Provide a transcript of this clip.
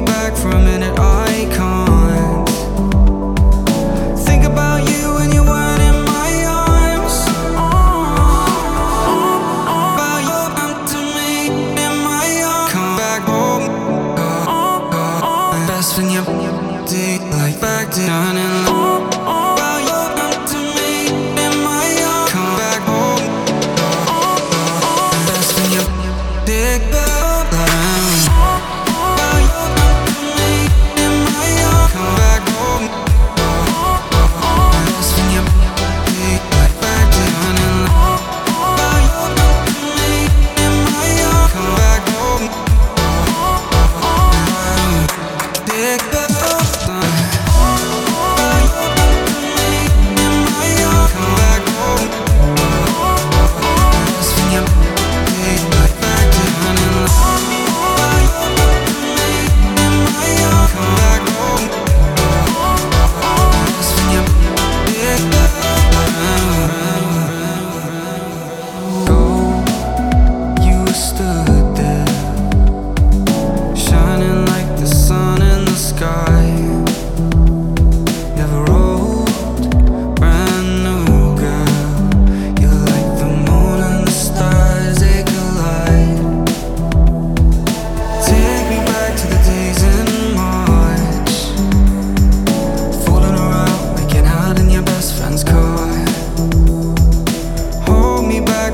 me back for a minute, I can't. Think about you when you weren't in my arms. oh, oh, oh. About you come to me in my arms. Come back oh, home. Best when you deep like back down in love. About Dig